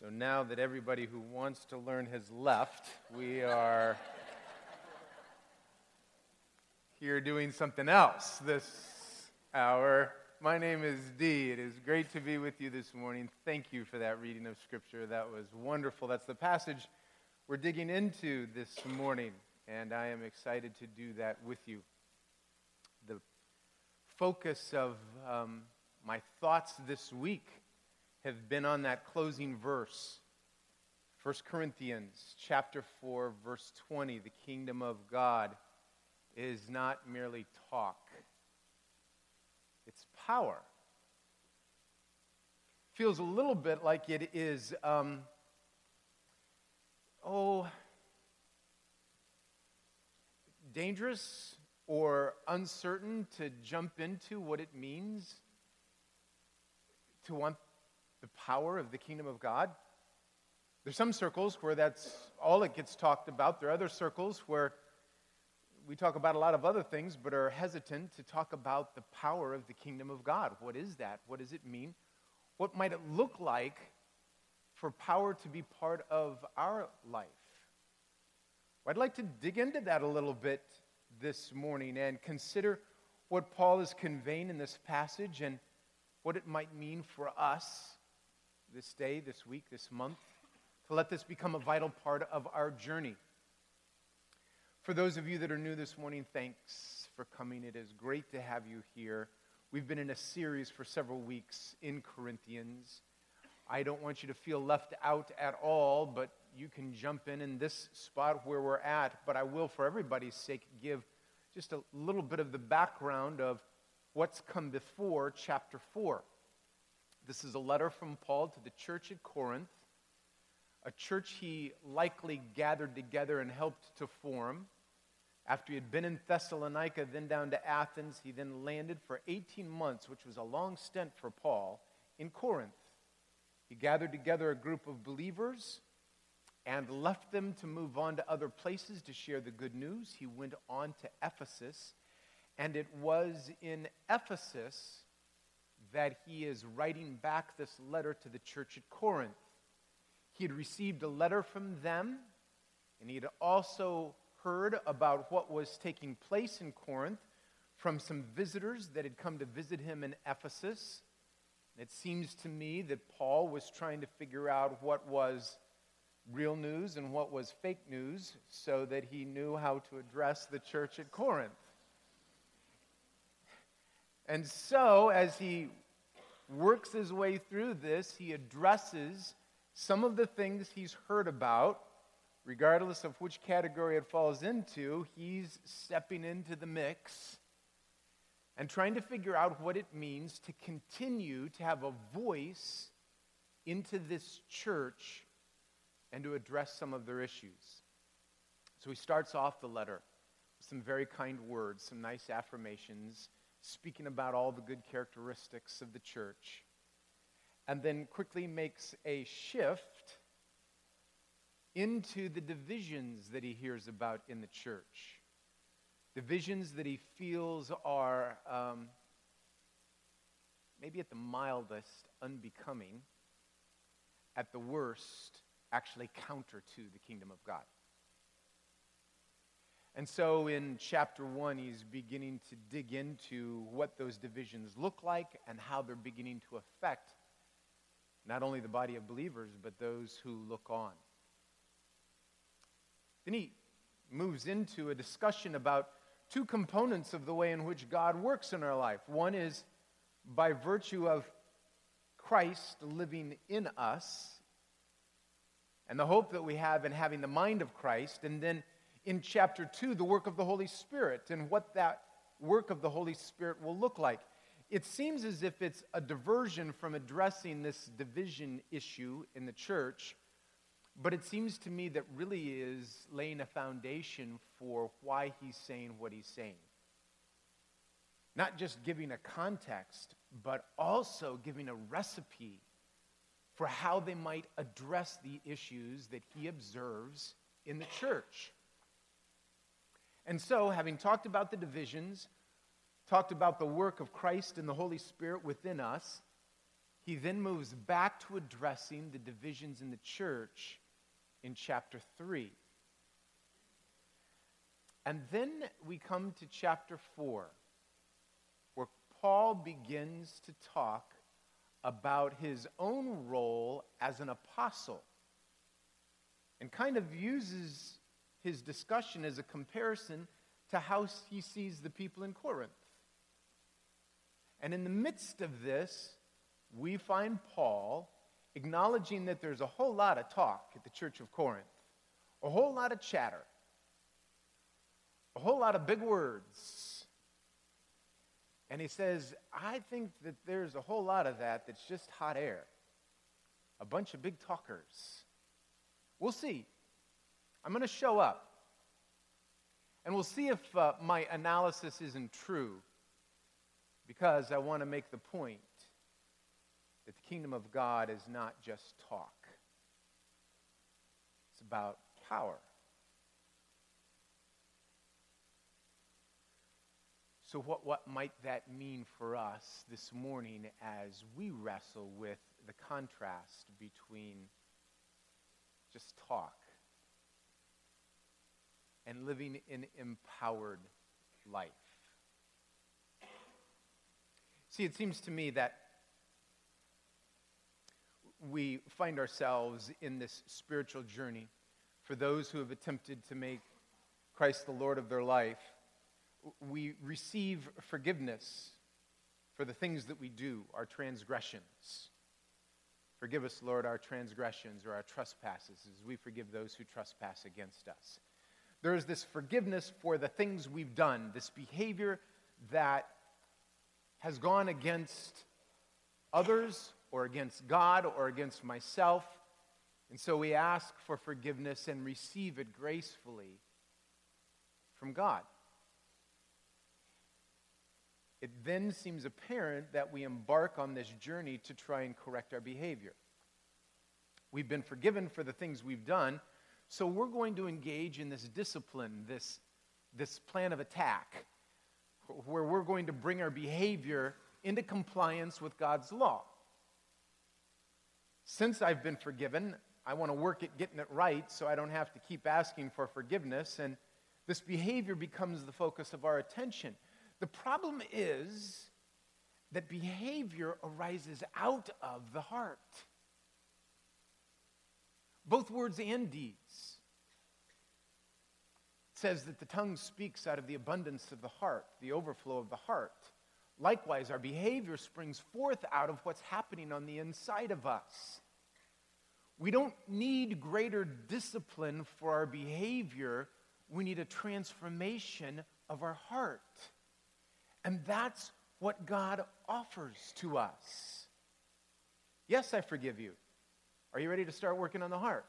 So now that everybody who wants to learn has left, we are here doing something else this hour. My name is Dee. It is great to be with you this morning. Thank you for that reading of Scripture. That was wonderful. That's the passage we're digging into this morning, and I am excited to do that with you. The focus of um, my thoughts this week have been on that closing verse. 1 Corinthians chapter 4 verse 20 the kingdom of God is not merely talk it's power feels a little bit like it is um, oh dangerous or uncertain to jump into what it means to want the power of the kingdom of God. There's some circles where that's all it gets talked about. There are other circles where we talk about a lot of other things, but are hesitant to talk about the power of the kingdom of God. What is that? What does it mean? What might it look like for power to be part of our life? Well, I'd like to dig into that a little bit this morning and consider what Paul is conveying in this passage and what it might mean for us this day, this week, this month, to let this become a vital part of our journey. For those of you that are new this morning, thanks for coming. It is great to have you here. We've been in a series for several weeks in Corinthians. I don't want you to feel left out at all, but you can jump in in this spot where we're at. But I will, for everybody's sake, give just a little bit of the background of what's come before chapter 4. This is a letter from Paul to the church at Corinth, a church he likely gathered together and helped to form. After he had been in Thessalonica, then down to Athens, he then landed for 18 months, which was a long stint for Paul, in Corinth. He gathered together a group of believers and left them to move on to other places to share the good news. He went on to Ephesus, and it was in Ephesus that he is writing back this letter to the church at Corinth. He had received a letter from them, and he had also heard about what was taking place in Corinth from some visitors that had come to visit him in Ephesus. It seems to me that Paul was trying to figure out what was real news and what was fake news so that he knew how to address the church at Corinth. And so, as he works his way through this, he addresses some of the things he's heard about, regardless of which category it falls into. He's stepping into the mix and trying to figure out what it means to continue to have a voice into this church and to address some of their issues. So he starts off the letter with some very kind words, some nice affirmations speaking about all the good characteristics of the church, and then quickly makes a shift into the divisions that he hears about in the church. Divisions that he feels are um, maybe at the mildest unbecoming, at the worst, actually counter to the kingdom of God. And so in chapter one, he's beginning to dig into what those divisions look like and how they're beginning to affect not only the body of believers, but those who look on. Then he moves into a discussion about two components of the way in which God works in our life. One is by virtue of Christ living in us and the hope that we have in having the mind of Christ, and then in chapter 2 the work of the Holy Spirit and what that work of the Holy Spirit will look like. It seems as if it's a diversion from addressing this division issue in the church, but it seems to me that really is laying a foundation for why he's saying what he's saying. Not just giving a context, but also giving a recipe for how they might address the issues that he observes in the church. And so, having talked about the divisions, talked about the work of Christ and the Holy Spirit within us, he then moves back to addressing the divisions in the church in chapter 3. And then we come to chapter 4, where Paul begins to talk about his own role as an apostle and kind of uses his discussion as a comparison to how he sees the people in Corinth. And in the midst of this, we find Paul acknowledging that there's a whole lot of talk at the church of Corinth, a whole lot of chatter, a whole lot of big words. And he says, I think that there's a whole lot of that that's just hot air, a bunch of big talkers. We'll see. I'm going to show up. And we'll see if uh, my analysis isn't true because I want to make the point that the kingdom of God is not just talk, it's about power. So, what, what might that mean for us this morning as we wrestle with the contrast between just talk and living an empowered life? See, it seems to me that we find ourselves in this spiritual journey for those who have attempted to make Christ the Lord of their life. We receive forgiveness for the things that we do, our transgressions. Forgive us, Lord, our transgressions or our trespasses as we forgive those who trespass against us. There is this forgiveness for the things we've done, this behavior that has gone against others or against God or against myself. And so we ask for forgiveness and receive it gracefully from God. It then seems apparent that we embark on this journey to try and correct our behavior. We've been forgiven for the things we've done, so we're going to engage in this discipline, this, this plan of attack, where we're going to bring our behavior into compliance with God's law. Since I've been forgiven, I want to work at getting it right so I don't have to keep asking for forgiveness. And this behavior becomes the focus of our attention. The problem is that behavior arises out of the heart. Both words and deeds. It says that the tongue speaks out of the abundance of the heart, the overflow of the heart. Likewise, our behavior springs forth out of what's happening on the inside of us. We don't need greater discipline for our behavior. We need a transformation of our heart. And that's what God offers to us. Yes, I forgive you. Are you ready to start working on the heart?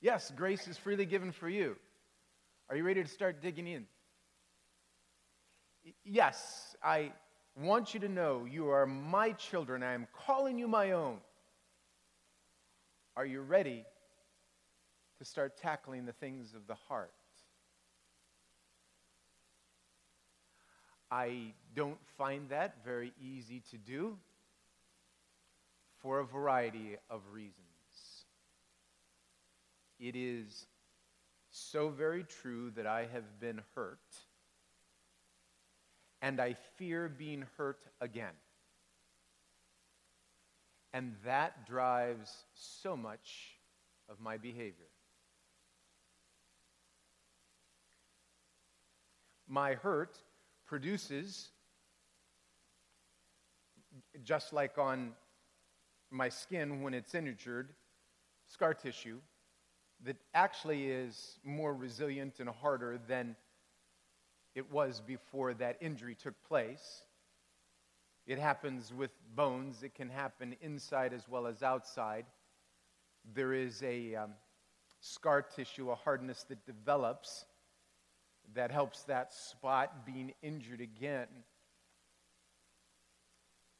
Yes, grace is freely given for you. Are you ready to start digging in? Yes, I want you to know you are my children. I am calling you my own. Are you ready to start tackling the things of the heart? I don't find that very easy to do for a variety of reasons. It is so very true that I have been hurt, and I fear being hurt again. And that drives so much of my behavior. My hurt produces, just like on my skin when it's injured, scar tissue that actually is more resilient and harder than it was before that injury took place. It happens with bones, it can happen inside as well as outside. There is a um, scar tissue, a hardness that develops that helps that spot being injured again.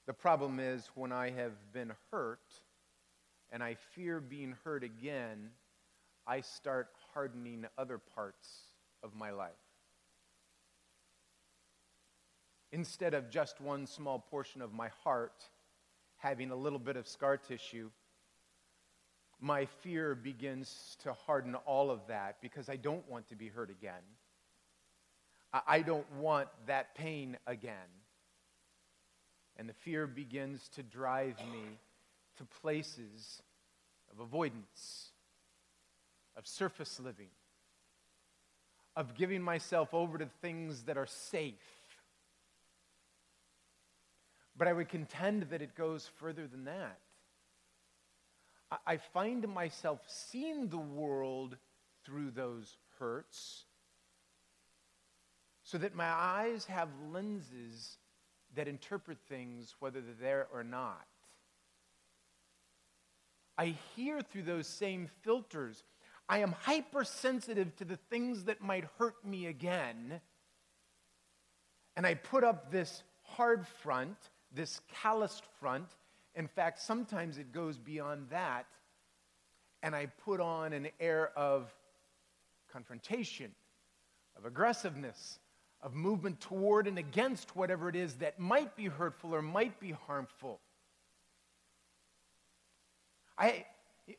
The problem is when I have been hurt and I fear being hurt again, I start hardening other parts of my life. Instead of just one small portion of my heart having a little bit of scar tissue, my fear begins to harden all of that because I don't want to be hurt again. I don't want that pain again. And the fear begins to drive me to places of avoidance, of surface living, of giving myself over to things that are safe. But I would contend that it goes further than that. I find myself seeing the world through those hurts so that my eyes have lenses that interpret things whether they're there or not. I hear through those same filters. I am hypersensitive to the things that might hurt me again. And I put up this hard front, this calloused front. In fact, sometimes it goes beyond that. And I put on an air of confrontation, of aggressiveness, of movement toward and against whatever it is that might be hurtful or might be harmful. I,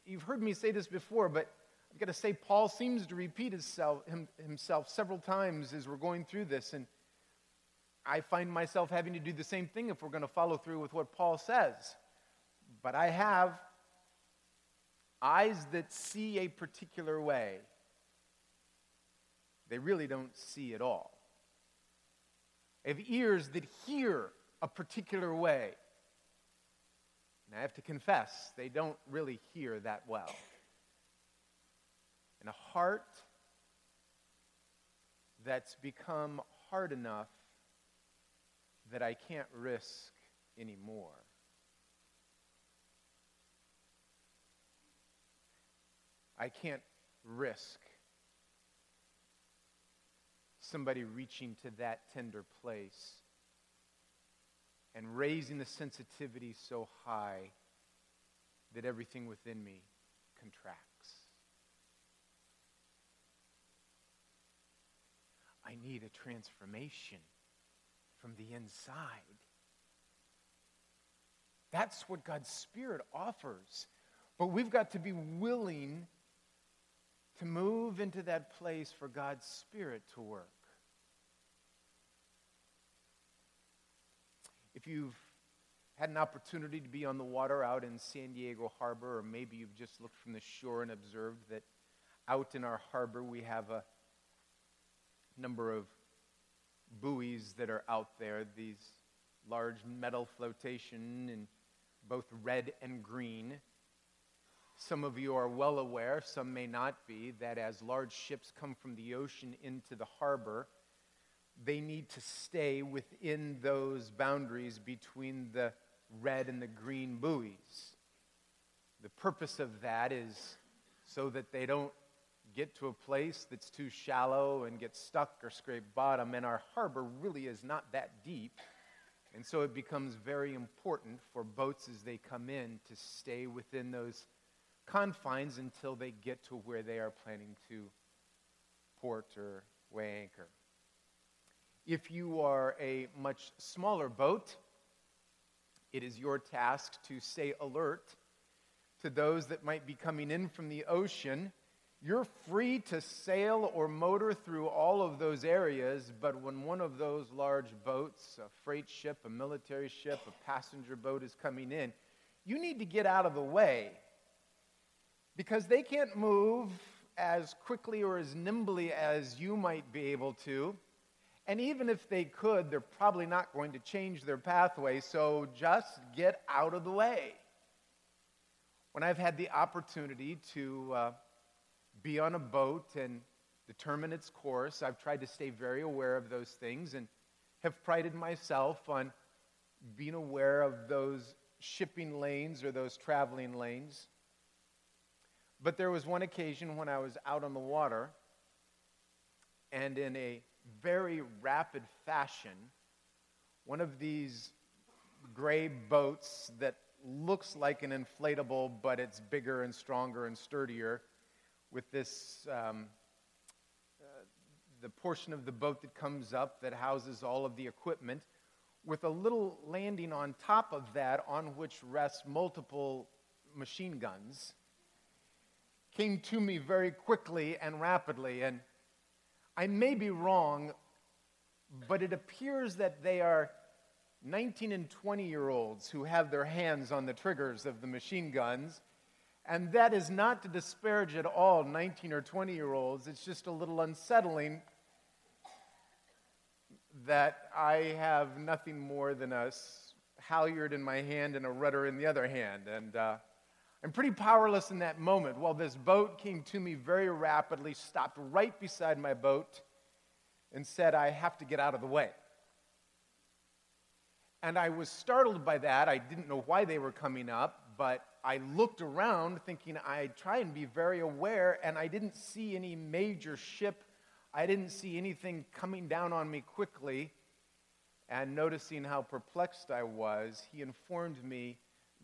you've heard me say this before, but I've got to say, Paul seems to repeat himself, him, himself several times as we're going through this. And I find myself having to do the same thing if we're going to follow through with what Paul says. But I have eyes that see a particular way, they really don't see at all. Have ears that hear a particular way. And I have to confess, they don't really hear that well. And a heart that's become hard enough that I can't risk anymore. I can't risk somebody reaching to that tender place and raising the sensitivity so high that everything within me contracts. I need a transformation from the inside. That's what God's Spirit offers. But we've got to be willing to move into that place for God's Spirit to work. If you've had an opportunity to be on the water out in San Diego Harbor, or maybe you've just looked from the shore and observed that out in our harbor we have a number of buoys that are out there, these large metal flotation in both red and green. Some of you are well aware, some may not be, that as large ships come from the ocean into the harbor, they need to stay within those boundaries between the red and the green buoys. The purpose of that is so that they don't get to a place that's too shallow and get stuck or scrape bottom. And our harbor really is not that deep. And so it becomes very important for boats as they come in to stay within those confines until they get to where they are planning to port or weigh anchor. If you are a much smaller boat, it is your task to stay alert to those that might be coming in from the ocean. You're free to sail or motor through all of those areas, but when one of those large boats, a freight ship, a military ship, a passenger boat is coming in, you need to get out of the way because they can't move as quickly or as nimbly as you might be able to. And even if they could, they're probably not going to change their pathway, so just get out of the way. When I've had the opportunity to uh, be on a boat and determine its course, I've tried to stay very aware of those things and have prided myself on being aware of those shipping lanes or those traveling lanes. But there was one occasion when I was out on the water and in a very rapid fashion, one of these gray boats that looks like an inflatable, but it's bigger and stronger and sturdier, with this um, uh, the portion of the boat that comes up that houses all of the equipment with a little landing on top of that on which rests multiple machine guns came to me very quickly and rapidly. And I may be wrong, but it appears that they are 19 and 20 year olds who have their hands on the triggers of the machine guns. And that is not to disparage at all 19 or 20 year olds. It's just a little unsettling that I have nothing more than a halyard in my hand and a rudder in the other hand. And uh, I'm pretty powerless in that moment. While this boat came to me very rapidly, stopped right beside my boat, and said, I have to get out of the way. And I was startled by that. I didn't know why they were coming up, but I looked around thinking I'd try and be very aware, and I didn't see any major ship. I didn't see anything coming down on me quickly. And noticing how perplexed I was, he informed me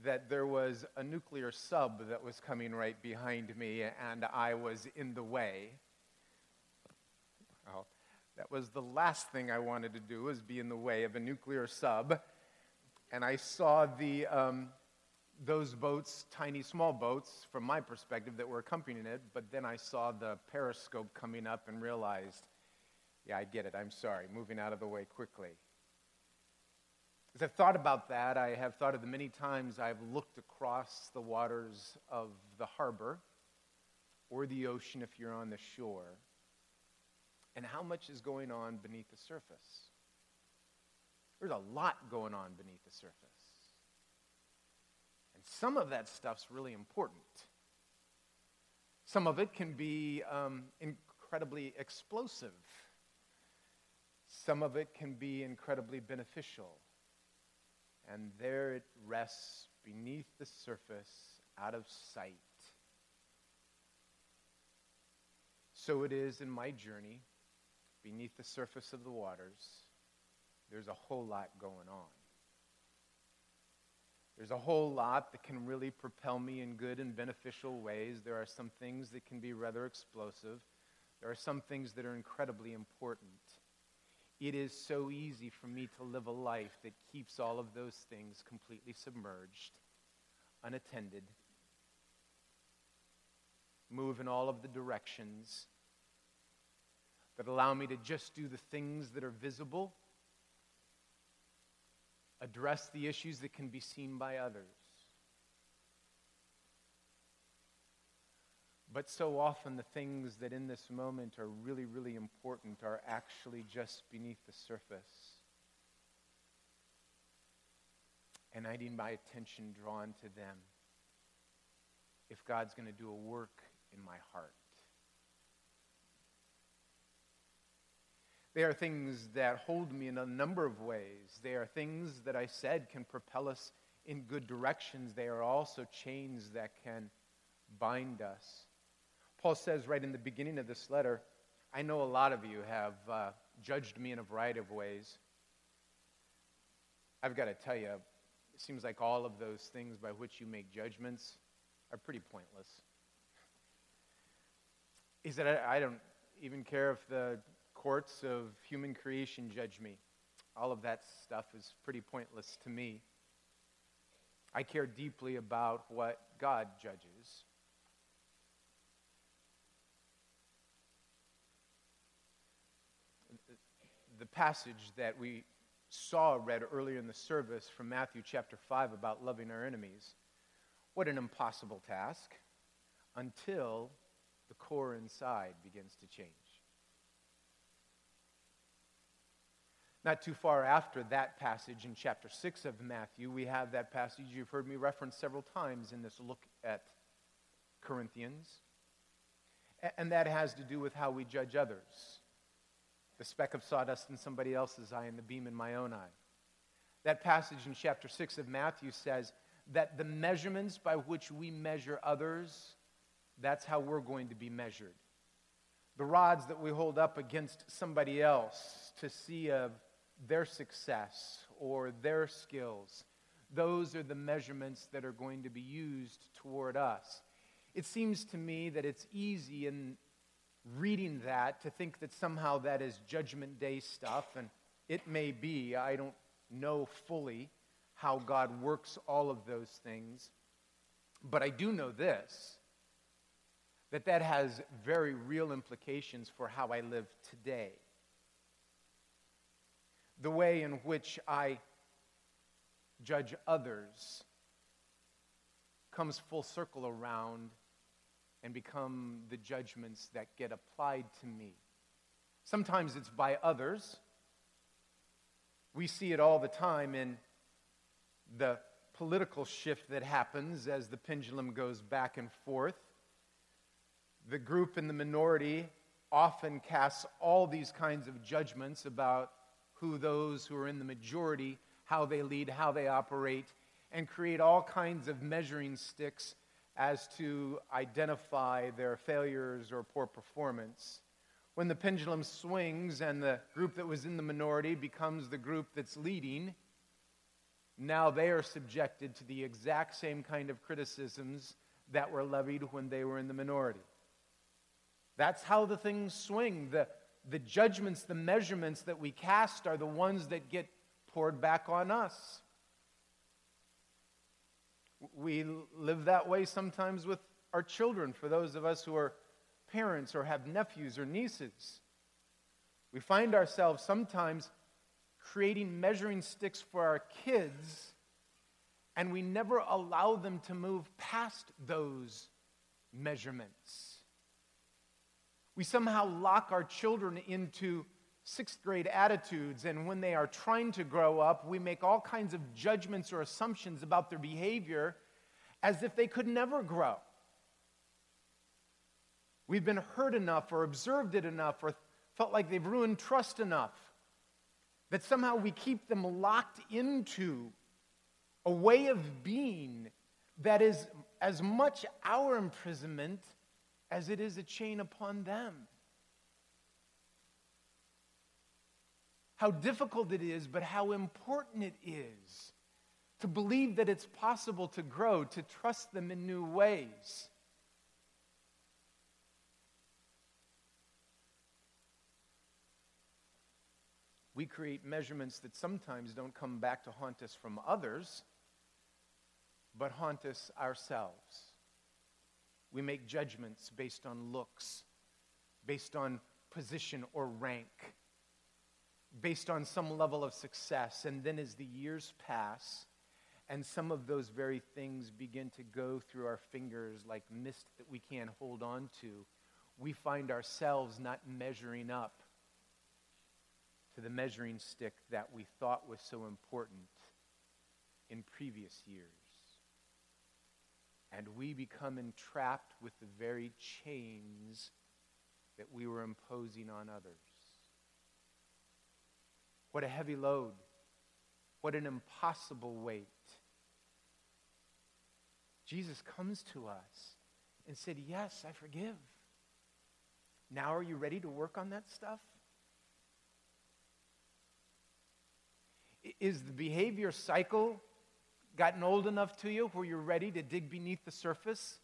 that there was a nuclear sub that was coming right behind me, and I was in the way. Well, that was the last thing I wanted to do, was be in the way of a nuclear sub. And I saw the, um, those boats, tiny small boats, from my perspective, that were accompanying it. But then I saw the periscope coming up and realized, yeah, I get it. I'm sorry. Moving out of the way quickly. As I've thought about that, I have thought of the many times I've looked across the waters of the harbor or the ocean if you're on the shore, and how much is going on beneath the surface. There's a lot going on beneath the surface. And some of that stuff's really important. Some of it can be um, incredibly explosive. Some of it can be incredibly beneficial and there it rests beneath the surface, out of sight. So it is in my journey, beneath the surface of the waters, there's a whole lot going on. There's a whole lot that can really propel me in good and beneficial ways. There are some things that can be rather explosive. There are some things that are incredibly important. It is so easy for me to live a life that keeps all of those things completely submerged, unattended, move in all of the directions that allow me to just do the things that are visible, address the issues that can be seen by others. But so often, the things that in this moment are really, really important are actually just beneath the surface. And I need my attention drawn to them if God's going to do a work in my heart. They are things that hold me in a number of ways. They are things that I said can propel us in good directions. They are also chains that can bind us. Paul says right in the beginning of this letter, I know a lot of you have uh, judged me in a variety of ways. I've got to tell you, it seems like all of those things by which you make judgments are pretty pointless. He said, I, I don't even care if the courts of human creation judge me. All of that stuff is pretty pointless to me. I care deeply about what God judges. The passage that we saw read earlier in the service from Matthew chapter 5 about loving our enemies. What an impossible task until the core inside begins to change. Not too far after that passage in chapter 6 of Matthew, we have that passage you've heard me reference several times in this look at Corinthians. And that has to do with how we judge others the speck of sawdust in somebody else's eye and the beam in my own eye. That passage in chapter 6 of Matthew says that the measurements by which we measure others, that's how we're going to be measured. The rods that we hold up against somebody else to see of their success or their skills, those are the measurements that are going to be used toward us. It seems to me that it's easy in reading that to think that somehow that is Judgment Day stuff, and it may be. I don't know fully how God works all of those things. But I do know this that that has very real implications for how I live today. The way in which I judge others comes full circle around and become the judgments that get applied to me. Sometimes it's by others. We see it all the time in the political shift that happens as the pendulum goes back and forth. The group in the minority often casts all these kinds of judgments about who those who are in the majority, how they lead, how they operate, and create all kinds of measuring sticks as to identify their failures or poor performance. When the pendulum swings and the group that was in the minority becomes the group that's leading, now they are subjected to the exact same kind of criticisms that were levied when they were in the minority. That's how the things swing. The, the judgments, the measurements that we cast are the ones that get poured back on us. We live that way sometimes with our children, for those of us who are parents or have nephews or nieces. We find ourselves sometimes creating measuring sticks for our kids, and we never allow them to move past those measurements. We somehow lock our children into sixth grade attitudes, and when they are trying to grow up, we make all kinds of judgments or assumptions about their behavior as if they could never grow. We've been hurt enough, or observed it enough, or felt like they've ruined trust enough that somehow we keep them locked into a way of being that is as much our imprisonment as it is a chain upon them. How difficult it is, but how important it is to believe that it's possible to grow, to trust them in new ways. we create measurements that sometimes don't come back to haunt us from others, but haunt us ourselves. We make judgments based on looks, based on position or rank, based on some level of success. And then as the years pass, and some of those very things begin to go through our fingers like mist that we can't hold on to, we find ourselves not measuring up to the measuring stick that we thought was so important in previous years. And we become entrapped with the very chains that we were imposing on others. What a heavy load. What an impossible weight. Jesus comes to us and said, Yes, I forgive. Now, are you ready to work on that stuff? Is the behavior cycle gotten old enough to you where you're ready to dig beneath the surface?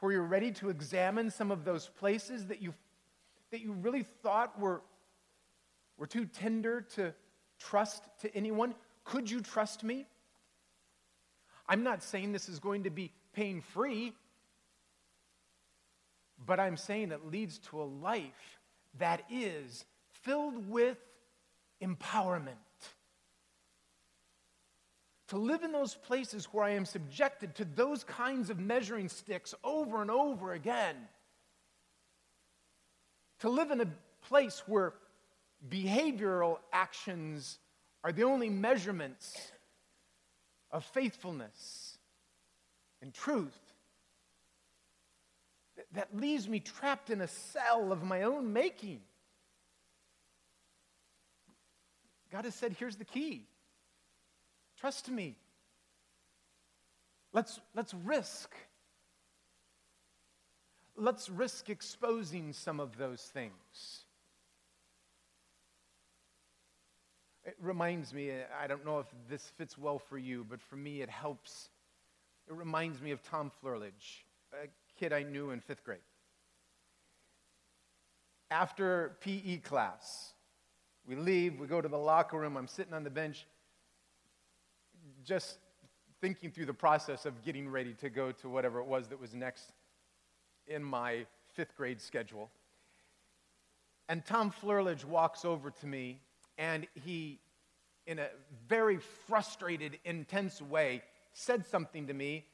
Where you're ready to examine some of those places that you, that you really thought were, were too tender to trust to anyone? Could you trust me? I'm not saying this is going to be pain free, but I'm saying it leads to a life that is filled with empowerment to live in those places where I am subjected to those kinds of measuring sticks over and over again. To live in a place where behavioral actions are the only measurements of faithfulness and truth. That leaves me trapped in a cell of my own making. God has said, here's the key Trust me. Let's, let's risk. Let's risk exposing some of those things. It reminds me, I don't know if this fits well for you, but for me it helps. It reminds me of Tom Flurlage, a kid I knew in fifth grade. After PE class, we leave, we go to the locker room, I'm sitting on the bench, just thinking through the process of getting ready to go to whatever it was that was next in my fifth grade schedule. And Tom Flerledge walks over to me and he, in a very frustrated, intense way, said something to me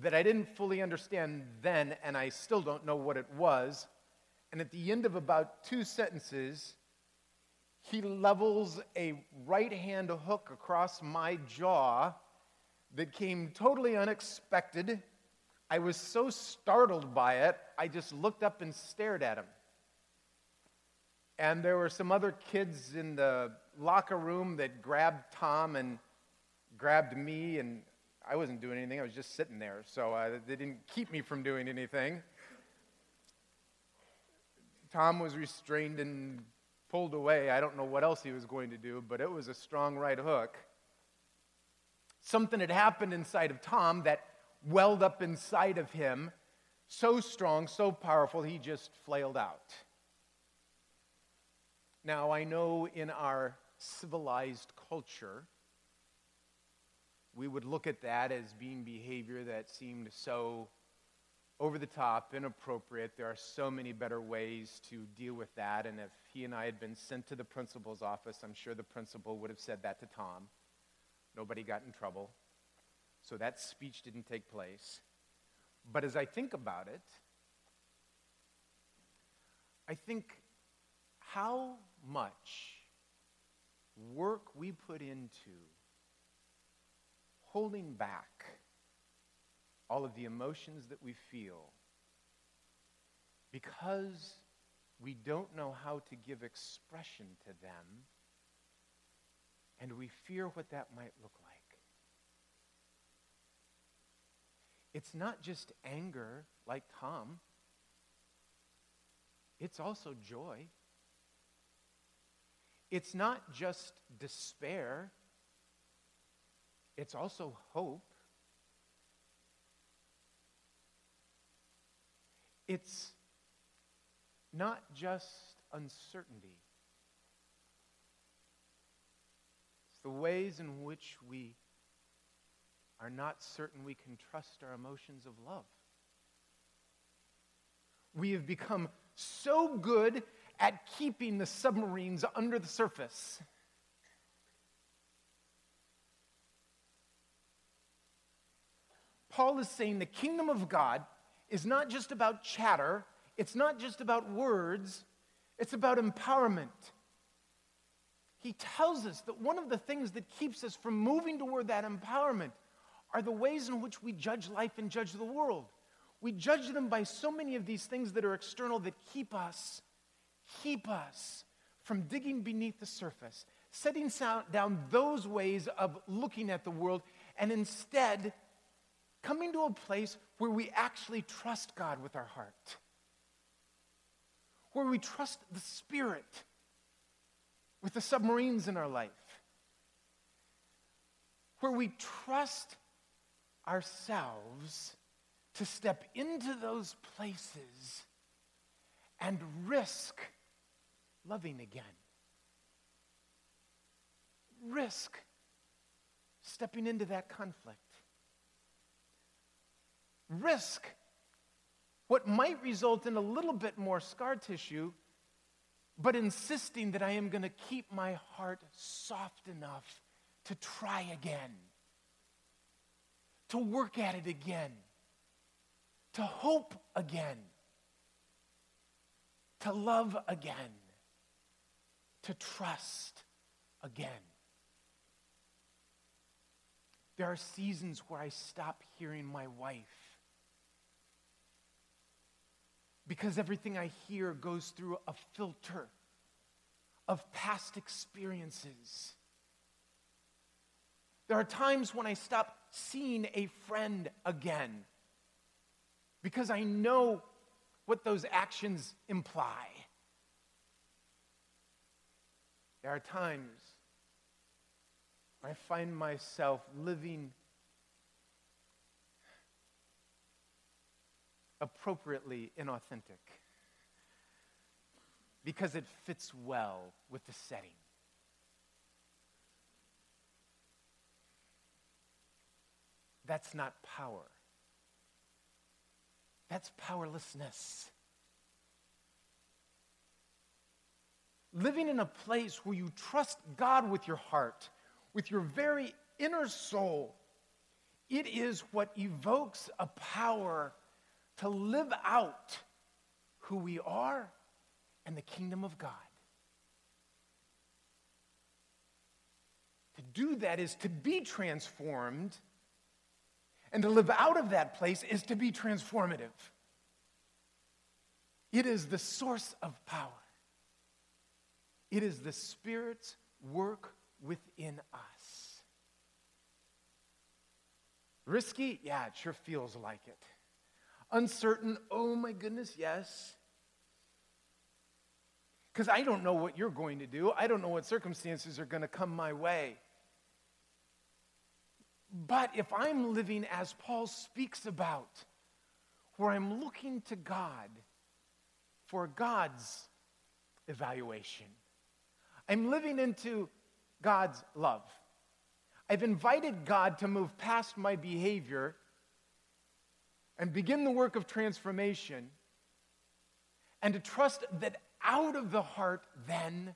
that I didn't fully understand then, and I still don't know what it was. And at the end of about two sentences, he levels a right hand hook across my jaw that came totally unexpected. I was so startled by it, I just looked up and stared at him. And there were some other kids in the locker room that grabbed Tom and grabbed me, and I wasn't doing anything. I was just sitting there, so uh, they didn't keep me from doing anything. Tom was restrained and pulled away. I don't know what else he was going to do, but it was a strong right hook. Something had happened inside of Tom that welled up inside of him, so strong, so powerful, he just flailed out. Now, I know in our civilized culture, we would look at that as being behavior that seemed so over the top, inappropriate. There are so many better ways to deal with that. And if he and I had been sent to the principal's office, I'm sure the principal would have said that to Tom. Nobody got in trouble. So that speech didn't take place. But as I think about it, I think how much work we put into holding back all of the emotions that we feel because we don't know how to give expression to them and we fear what that might look like. It's not just anger like Tom, it's also joy. It's not just despair, it's also hope. It's not just uncertainty. It's the ways in which we are not certain we can trust our emotions of love. We have become so good at keeping the submarines under the surface. Paul is saying the kingdom of God is not just about chatter, it's not just about words, it's about empowerment. He tells us that one of the things that keeps us from moving toward that empowerment are the ways in which we judge life and judge the world. We judge them by so many of these things that are external that keep us, keep us from digging beneath the surface, setting down those ways of looking at the world, and instead coming to a place where we actually trust God with our heart, where we trust the Spirit with the submarines in our life, where we trust ourselves to step into those places and risk loving again. Risk stepping into that conflict risk what might result in a little bit more scar tissue, but insisting that I am going to keep my heart soft enough to try again, to work at it again, to hope again, to love again, to trust again. There are seasons where I stop hearing my wife because everything I hear goes through a filter of past experiences. There are times when I stop seeing a friend again because I know what those actions imply. There are times I find myself living appropriately inauthentic because it fits well with the setting. that's not power. That's powerlessness. Living in a place where you trust God with your heart, with your very inner soul, it is what evokes a power to live out who we are and the kingdom of God. To do that is to be transformed, and to live out of that place is to be transformative. It is the source of power. It is the Spirit's work within us. Risky? Yeah, it sure feels like it. Uncertain? Oh my goodness, yes. Because I don't know what you're going to do. I don't know what circumstances are going to come my way. But if I'm living as Paul speaks about, where I'm looking to God for God's evaluation, I'm living into God's love. I've invited God to move past my behavior and begin the work of transformation and to trust that out of the heart, then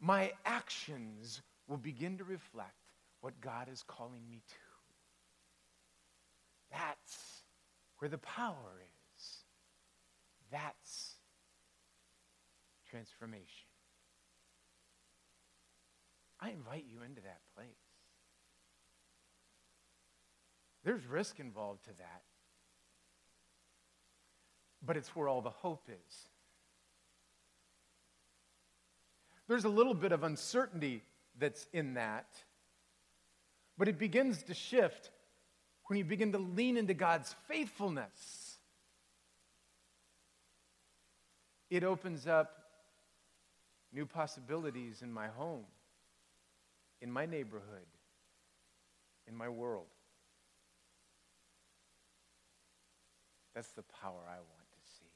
my actions will begin to reflect what God is calling me to. That's where the power is. That's transformation. I invite you into that place. There's risk involved to that. But it's where all the hope is. There's a little bit of uncertainty that's in that, but it begins to shift when you begin to lean into God's faithfulness. It opens up new possibilities in my home in my neighborhood, in my world. That's the power I want to see.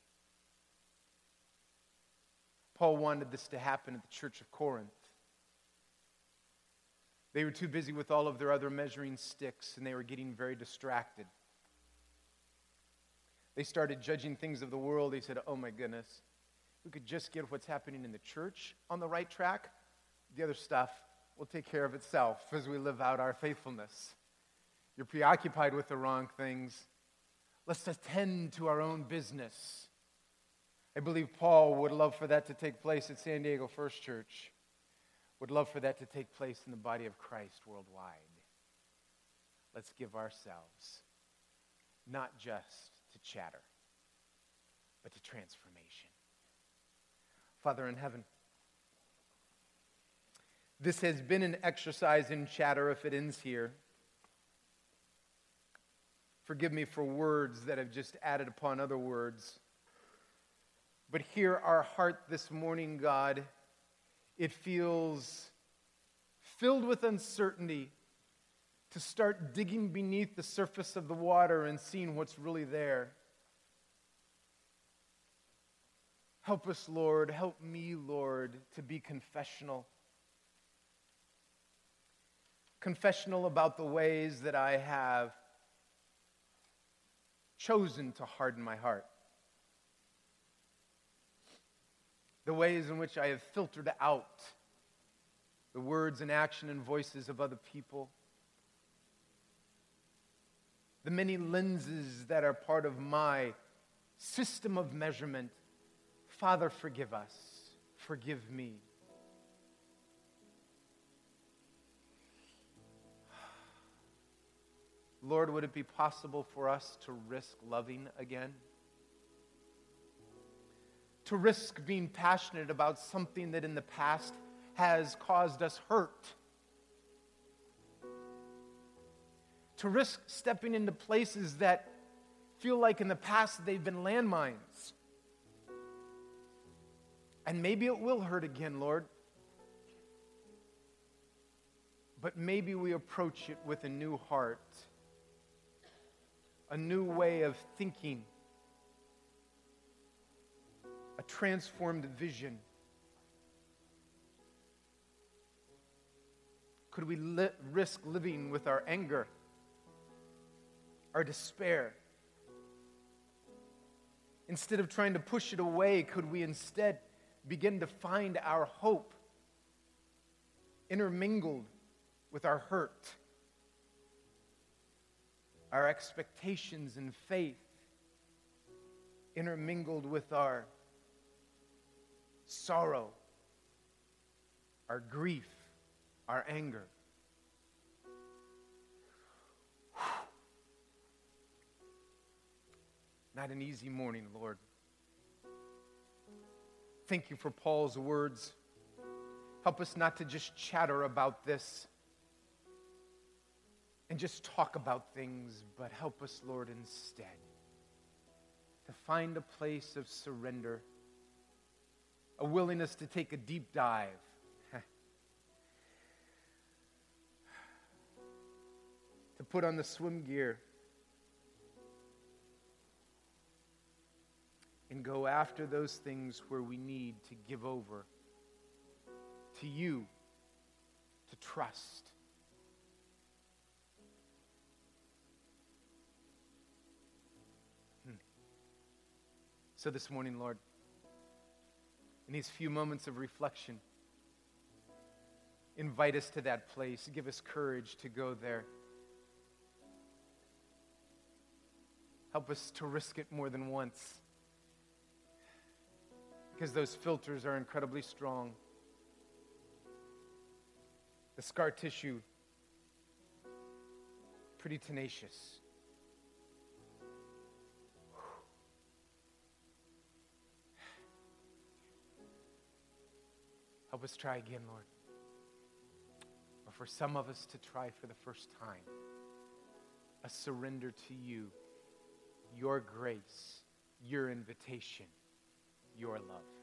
Paul wanted this to happen at the church of Corinth. They were too busy with all of their other measuring sticks and they were getting very distracted. They started judging things of the world. They said, Oh my goodness, we could just get what's happening in the church on the right track. The other stuff, will take care of itself as we live out our faithfulness. You're preoccupied with the wrong things. Let's attend to our own business. I believe Paul would love for that to take place at San Diego First Church, would love for that to take place in the body of Christ worldwide. Let's give ourselves not just to chatter, but to transformation. Father in heaven, this has been an exercise in chatter if it ends here. Forgive me for words that have just added upon other words. But hear our heart this morning, God. It feels filled with uncertainty to start digging beneath the surface of the water and seeing what's really there. Help us, Lord. Help me, Lord, to be confessional confessional about the ways that I have chosen to harden my heart. The ways in which I have filtered out the words and action and voices of other people. The many lenses that are part of my system of measurement. Father, forgive us. Forgive me. Lord, would it be possible for us to risk loving again? To risk being passionate about something that in the past has caused us hurt? To risk stepping into places that feel like in the past they've been landmines? And maybe it will hurt again, Lord. But maybe we approach it with a new heart a new way of thinking, a transformed vision. Could we li- risk living with our anger? our despair. Instead of trying to push it away, could we instead begin to find our hope intermingled with our hurt, our expectations and faith intermingled with our sorrow, our grief, our anger. Not an easy morning, Lord. Thank you for Paul's words. Help us not to just chatter about this and just talk about things, but help us, Lord, instead to find a place of surrender, a willingness to take a deep dive. to put on the swim gear and go after those things where we need to give over to you, to trust. So, this morning, Lord, in these few moments of reflection, invite us to that place. Give us courage to go there. Help us to risk it more than once because those filters are incredibly strong. The scar tissue, pretty tenacious. Help us try again, Lord. Or for some of us to try for the first time, a surrender to you, your grace, your invitation your love.